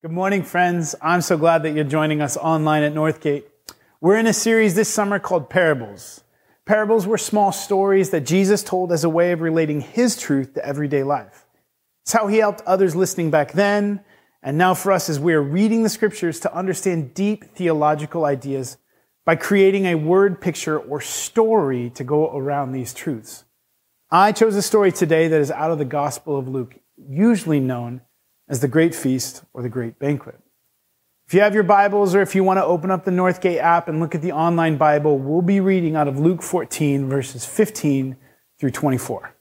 Good morning, friends. I'm so glad that you're joining us online at Northgate. We're in a series this summer called Parables. Parables were small stories that Jesus told as a way of relating his truth to everyday life. It's how he helped others listening back then, and now for us as we are reading the scriptures to understand deep theological ideas by creating a word picture or story to go around these truths. I chose a story today that is out of the Gospel of Luke, usually known as the Great Feast or the Great Banquet. If you have your Bibles or if you want to open up the Northgate app and look at the online Bible, we'll be reading out of Luke 14, verses 15 through 24.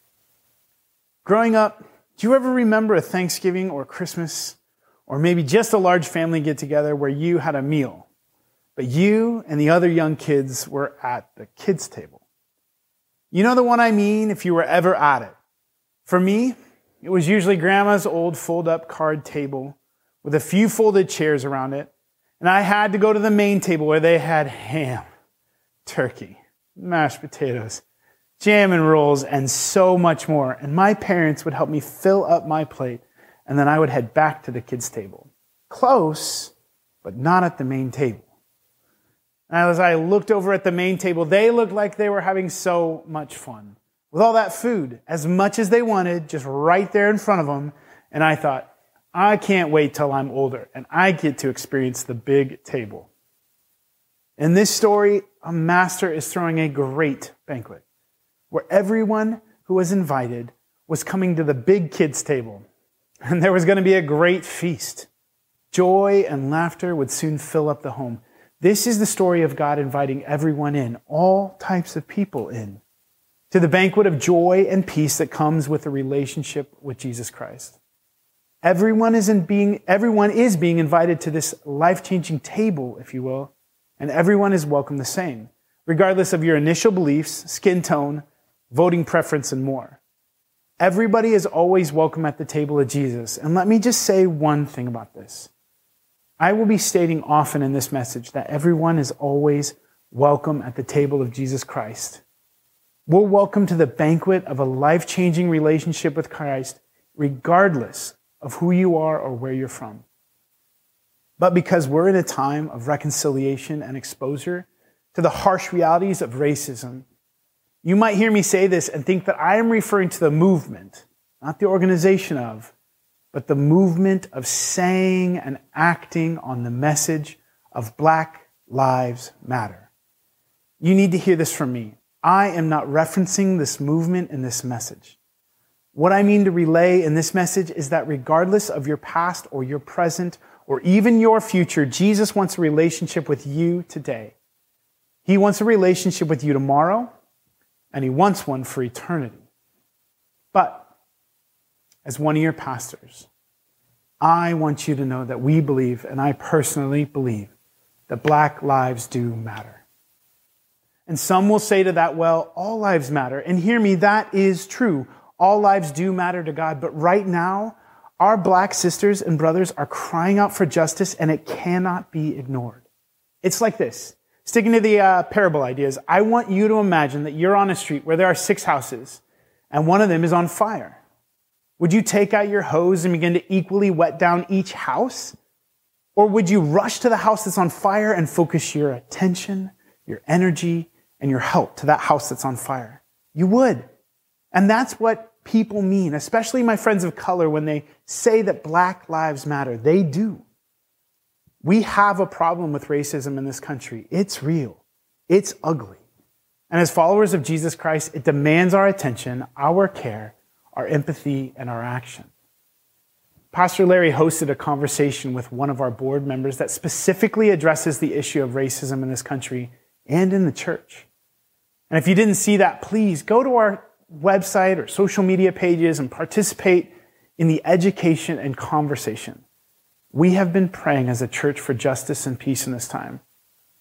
Growing up, do you ever remember a Thanksgiving or Christmas or maybe just a large family get together where you had a meal, but you and the other young kids were at the kids' table? You know the one I mean if you were ever at it. For me, it was usually grandma's old fold up card table with a few folded chairs around it. And I had to go to the main table where they had ham, turkey, mashed potatoes, jam and rolls, and so much more. And my parents would help me fill up my plate, and then I would head back to the kids' table. Close, but not at the main table. And as I looked over at the main table, they looked like they were having so much fun with all that food, as much as they wanted, just right there in front of them. And I thought, I can't wait till I'm older and I get to experience the big table. In this story, a master is throwing a great banquet where everyone who was invited was coming to the big kids' table. And there was going to be a great feast. Joy and laughter would soon fill up the home. This is the story of God inviting everyone in, all types of people in, to the banquet of joy and peace that comes with a relationship with Jesus Christ. Everyone is in being, everyone is being invited to this life-changing table, if you will, and everyone is welcome the same, regardless of your initial beliefs, skin tone, voting preference, and more. Everybody is always welcome at the table of Jesus. And let me just say one thing about this. I will be stating often in this message that everyone is always welcome at the table of Jesus Christ. We're welcome to the banquet of a life changing relationship with Christ, regardless of who you are or where you're from. But because we're in a time of reconciliation and exposure to the harsh realities of racism, you might hear me say this and think that I am referring to the movement, not the organization of, but the movement of saying and acting on the message of Black Lives Matter. You need to hear this from me. I am not referencing this movement in this message. What I mean to relay in this message is that regardless of your past or your present or even your future, Jesus wants a relationship with you today. He wants a relationship with you tomorrow, and he wants one for eternity. But as one of your pastors, I want you to know that we believe, and I personally believe, that black lives do matter. And some will say to that, well, all lives matter. And hear me, that is true. All lives do matter to God, but right now, our black sisters and brothers are crying out for justice and it cannot be ignored. It's like this. Sticking to the uh, parable ideas, I want you to imagine that you're on a street where there are six houses and one of them is on fire. Would you take out your hose and begin to equally wet down each house? Or would you rush to the house that's on fire and focus your attention, your energy, and your help to that house that's on fire? You would. And that's what people mean, especially my friends of color, when they say that Black Lives Matter. They do. We have a problem with racism in this country. It's real. It's ugly. And as followers of Jesus Christ, it demands our attention, our care, our empathy, and our action. Pastor Larry hosted a conversation with one of our board members that specifically addresses the issue of racism in this country and in the church. And if you didn't see that, please go to our website or social media pages and participate in the education and conversation. We have been praying as a church for justice and peace in this time.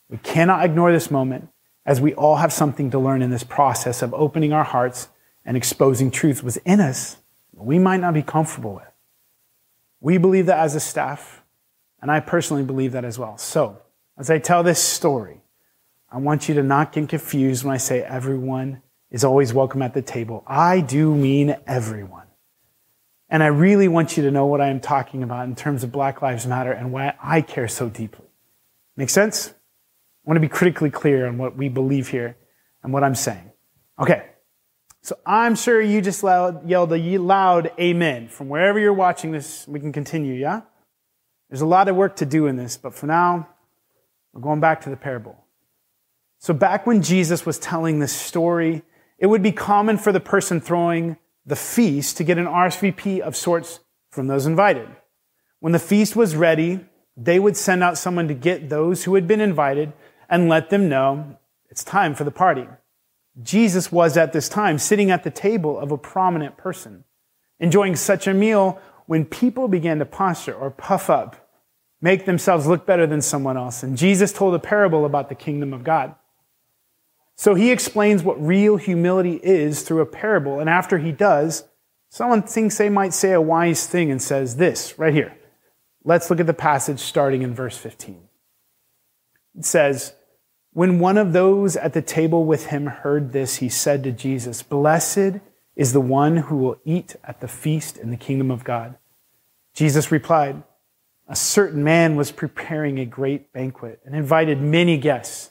We cannot ignore this moment as we all have something to learn in this process of opening our hearts and exposing truth within us we might not be comfortable with. We believe that as a staff, and I personally believe that as well. So, as I tell this story, I want you to not get confused when I say everyone is always welcome at the table. I do mean everyone. And I really want you to know what I am talking about in terms of Black Lives Matter and why I care so deeply. Make sense? I want to be critically clear on what we believe here and what I'm saying. Okay. So I'm sure you just loud, yelled a loud amen from wherever you're watching this. We can continue, yeah? There's a lot of work to do in this, but for now, we're going back to the parable. So back when Jesus was telling this story, it would be common for the person throwing the feast to get an RSVP of sorts from those invited. When the feast was ready, they would send out someone to get those who had been invited and let them know it's time for the party. Jesus was at this time sitting at the table of a prominent person, enjoying such a meal when people began to posture or puff up, make themselves look better than someone else. And Jesus told a parable about the kingdom of God. So he explains what real humility is through a parable. And after he does, someone thinks they might say a wise thing and says this right here. Let's look at the passage starting in verse 15. It says, When one of those at the table with him heard this, he said to Jesus, Blessed is the one who will eat at the feast in the kingdom of God. Jesus replied, A certain man was preparing a great banquet and invited many guests.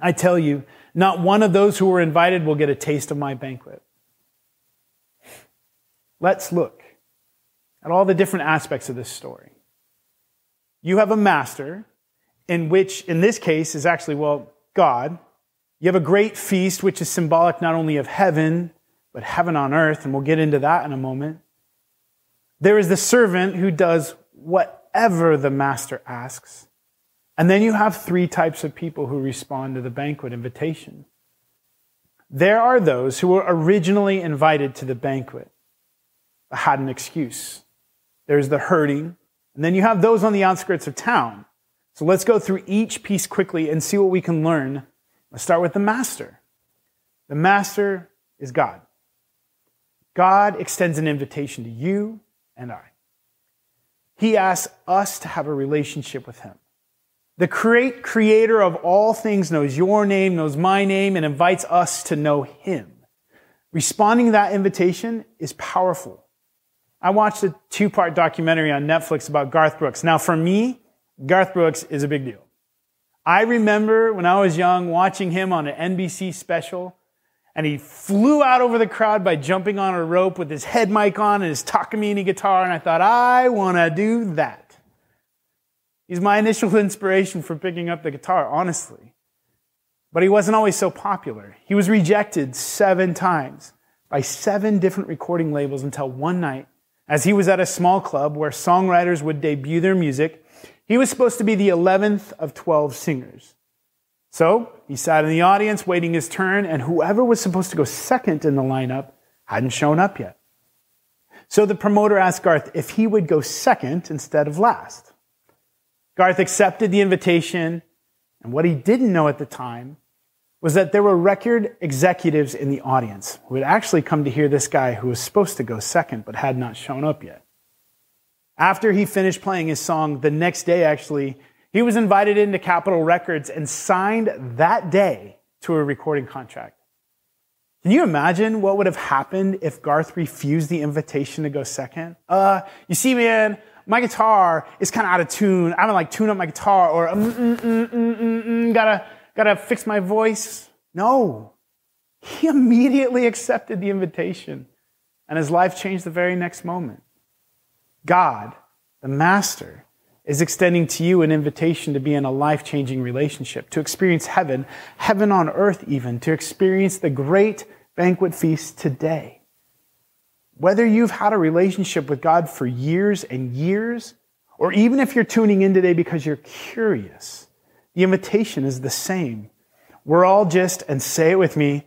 I tell you, not one of those who were invited will get a taste of my banquet. Let's look at all the different aspects of this story. You have a master, in which, in this case, is actually, well, God, you have a great feast, which is symbolic not only of heaven, but heaven on earth, and we'll get into that in a moment. There is the servant who does whatever the master asks. And then you have three types of people who respond to the banquet invitation. There are those who were originally invited to the banquet, but had an excuse. There's the hurting, and then you have those on the outskirts of town. So let's go through each piece quickly and see what we can learn Let's start with the master. The master is God. God extends an invitation to you and I. He asks us to have a relationship with Him. The great creator of all things knows your name, knows my name, and invites us to know Him. Responding to that invitation is powerful. I watched a two part documentary on Netflix about Garth Brooks. Now, for me, Garth Brooks is a big deal. I remember when I was young watching him on an NBC special, and he flew out over the crowd by jumping on a rope with his head mic on and his Takamine guitar, and I thought, I want to do that. He's my initial inspiration for picking up the guitar, honestly. But he wasn't always so popular. He was rejected seven times by seven different recording labels until one night, as he was at a small club where songwriters would debut their music he was supposed to be the 11th of 12 singers. So he sat in the audience waiting his turn, and whoever was supposed to go second in the lineup hadn't shown up yet. So the promoter asked Garth if he would go second instead of last. Garth accepted the invitation, and what he didn't know at the time was that there were record executives in the audience who had actually come to hear this guy who was supposed to go second but had not shown up yet. After he finished playing his song, the next day actually, he was invited into Capitol Records and signed that day to a recording contract. Can you imagine what would have happened if Garth refused the invitation to go second? Uh, you see, man, my guitar is kind of out of tune. I haven't like tuned up my guitar or mm, mm, mm, gotta, gotta fix my voice. No. He immediately accepted the invitation and his life changed the very next moment. God, the Master, is extending to you an invitation to be in a life changing relationship, to experience heaven, heaven on earth, even, to experience the great banquet feast today. Whether you've had a relationship with God for years and years, or even if you're tuning in today because you're curious, the invitation is the same. We're all just, and say it with me,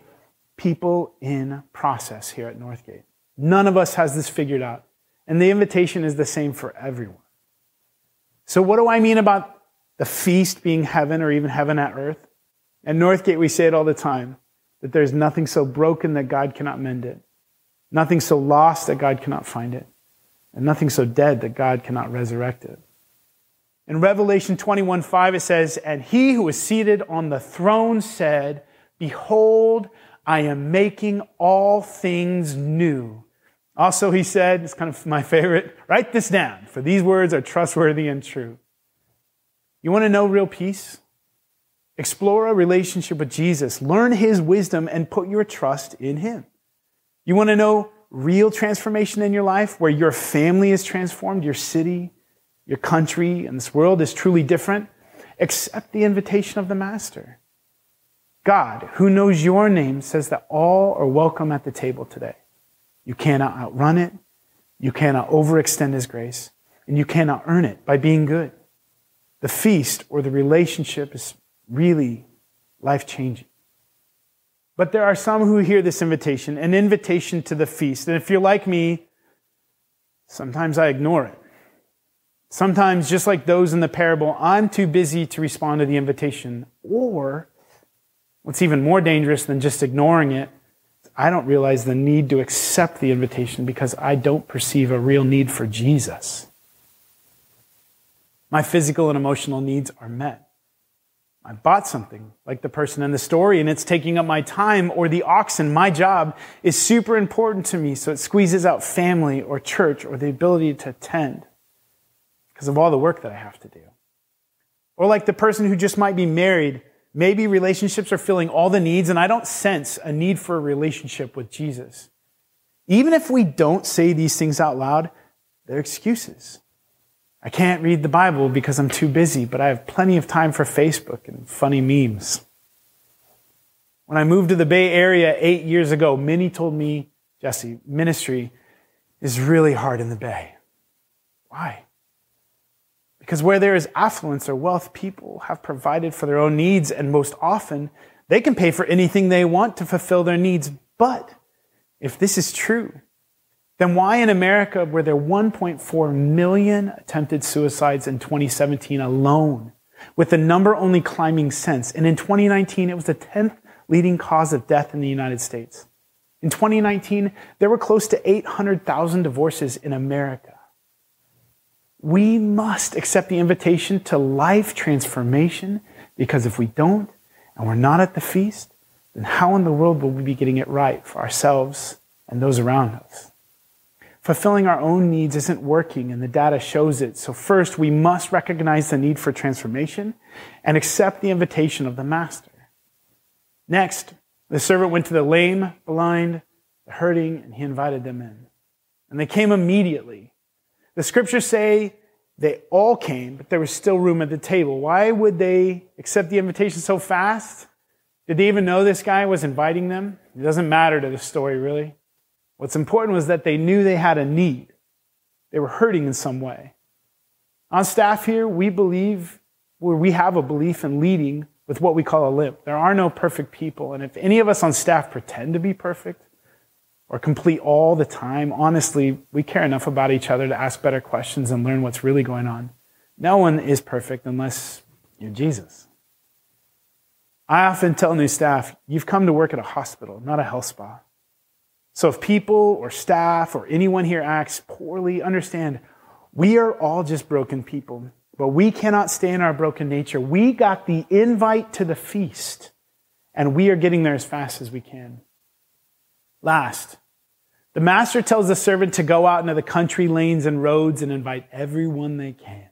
people in process here at Northgate. None of us has this figured out. And the invitation is the same for everyone. So, what do I mean about the feast being heaven or even heaven at earth? At Northgate, we say it all the time that there's nothing so broken that God cannot mend it, nothing so lost that God cannot find it, and nothing so dead that God cannot resurrect it. In Revelation 21 5, it says, And he who is seated on the throne said, Behold, I am making all things new. Also, he said, it's kind of my favorite, write this down, for these words are trustworthy and true. You want to know real peace? Explore a relationship with Jesus, learn his wisdom, and put your trust in him. You want to know real transformation in your life, where your family is transformed, your city, your country, and this world is truly different? Accept the invitation of the Master. God, who knows your name, says that all are welcome at the table today. You cannot outrun it. You cannot overextend His grace. And you cannot earn it by being good. The feast or the relationship is really life changing. But there are some who hear this invitation, an invitation to the feast. And if you're like me, sometimes I ignore it. Sometimes, just like those in the parable, I'm too busy to respond to the invitation. Or, what's even more dangerous than just ignoring it, I don't realize the need to accept the invitation because I don't perceive a real need for Jesus. My physical and emotional needs are met. I bought something like the person in the story and it's taking up my time or the oxen. My job is super important to me, so it squeezes out family or church or the ability to attend because of all the work that I have to do. Or like the person who just might be married Maybe relationships are filling all the needs, and I don't sense a need for a relationship with Jesus. Even if we don't say these things out loud, they're excuses. I can't read the Bible because I'm too busy, but I have plenty of time for Facebook and funny memes. When I moved to the Bay Area eight years ago, many told me, Jesse, ministry is really hard in the Bay. Why? Because where there is affluence or wealth, people have provided for their own needs, and most often they can pay for anything they want to fulfill their needs. But if this is true, then why in America were there 1.4 million attempted suicides in 2017 alone, with the number only climbing since? And in 2019, it was the 10th leading cause of death in the United States. In 2019, there were close to 800,000 divorces in America. We must accept the invitation to life transformation because if we don't and we're not at the feast, then how in the world will we be getting it right for ourselves and those around us? Fulfilling our own needs isn't working, and the data shows it. So, first, we must recognize the need for transformation and accept the invitation of the Master. Next, the servant went to the lame, blind, the hurting, and he invited them in. And they came immediately. The scriptures say they all came, but there was still room at the table. Why would they accept the invitation so fast? Did they even know this guy was inviting them? It doesn't matter to the story, really. What's important was that they knew they had a need. They were hurting in some way. On staff here, we believe, we have a belief in leading with what we call a limp. There are no perfect people. And if any of us on staff pretend to be perfect, or complete all the time. Honestly, we care enough about each other to ask better questions and learn what's really going on. No one is perfect unless you're Jesus. I often tell new staff, you've come to work at a hospital, not a health spa. So if people or staff or anyone here acts poorly, understand we are all just broken people, but we cannot stay in our broken nature. We got the invite to the feast, and we are getting there as fast as we can. Last, the master tells the servant to go out into the country lanes and roads and invite everyone they can.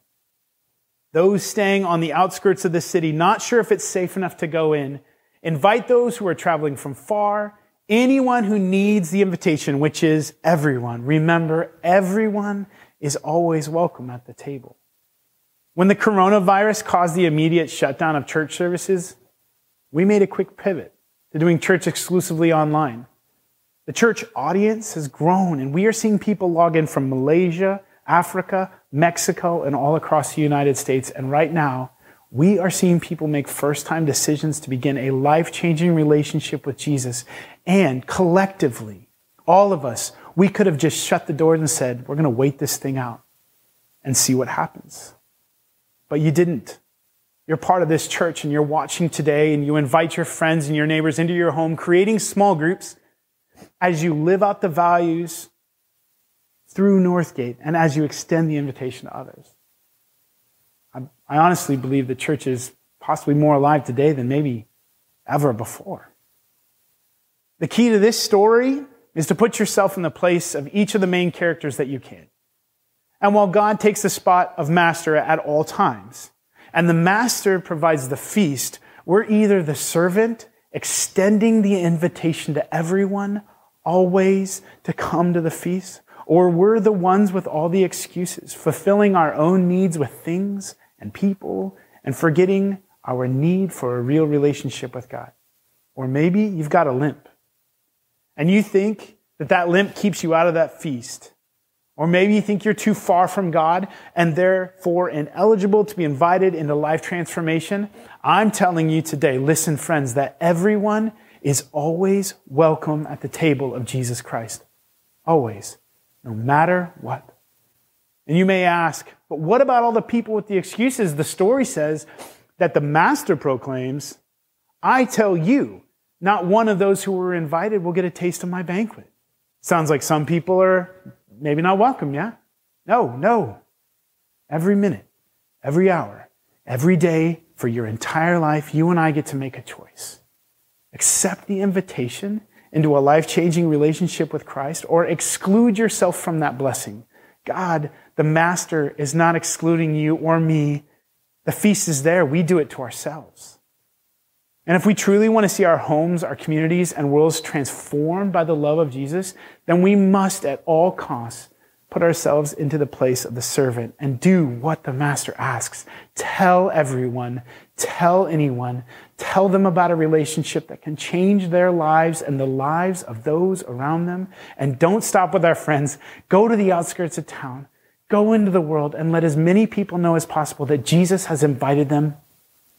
Those staying on the outskirts of the city, not sure if it's safe enough to go in, invite those who are traveling from far, anyone who needs the invitation, which is everyone. Remember, everyone is always welcome at the table. When the coronavirus caused the immediate shutdown of church services, we made a quick pivot to doing church exclusively online. The church audience has grown, and we are seeing people log in from Malaysia, Africa, Mexico, and all across the United States. And right now, we are seeing people make first time decisions to begin a life changing relationship with Jesus. And collectively, all of us, we could have just shut the doors and said, we're going to wait this thing out and see what happens. But you didn't. You're part of this church and you're watching today and you invite your friends and your neighbors into your home, creating small groups as you live out the values through Northgate and as you extend the invitation to others. I, I honestly believe the church is possibly more alive today than maybe ever before. The key to this story is to put yourself in the place of each of the main characters that you can. And while God takes the spot of master at all times, and the master provides the feast, we're either the servant extending the invitation to everyone always to come to the feast, or we're the ones with all the excuses, fulfilling our own needs with things and people and forgetting our need for a real relationship with God. Or maybe you've got a limp and you think that that limp keeps you out of that feast. Or maybe you think you're too far from God and therefore ineligible to be invited into life transformation. I'm telling you today, listen, friends, that everyone is always welcome at the table of Jesus Christ. Always. No matter what. And you may ask, but what about all the people with the excuses? The story says that the master proclaims, I tell you, not one of those who were invited will get a taste of my banquet. Sounds like some people are maybe not welcome, yeah? No, no. Every minute, every hour, every day for your entire life, you and I get to make a choice. Accept the invitation into a life changing relationship with Christ or exclude yourself from that blessing. God, the Master, is not excluding you or me. The feast is there. We do it to ourselves. And if we truly want to see our homes, our communities, and worlds transformed by the love of Jesus, then we must at all costs put ourselves into the place of the servant and do what the master asks. Tell everyone, tell anyone, tell them about a relationship that can change their lives and the lives of those around them. And don't stop with our friends. Go to the outskirts of town. Go into the world and let as many people know as possible that Jesus has invited them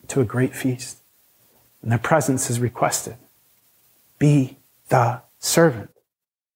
to a great feast and their presence is requested. Be the servant.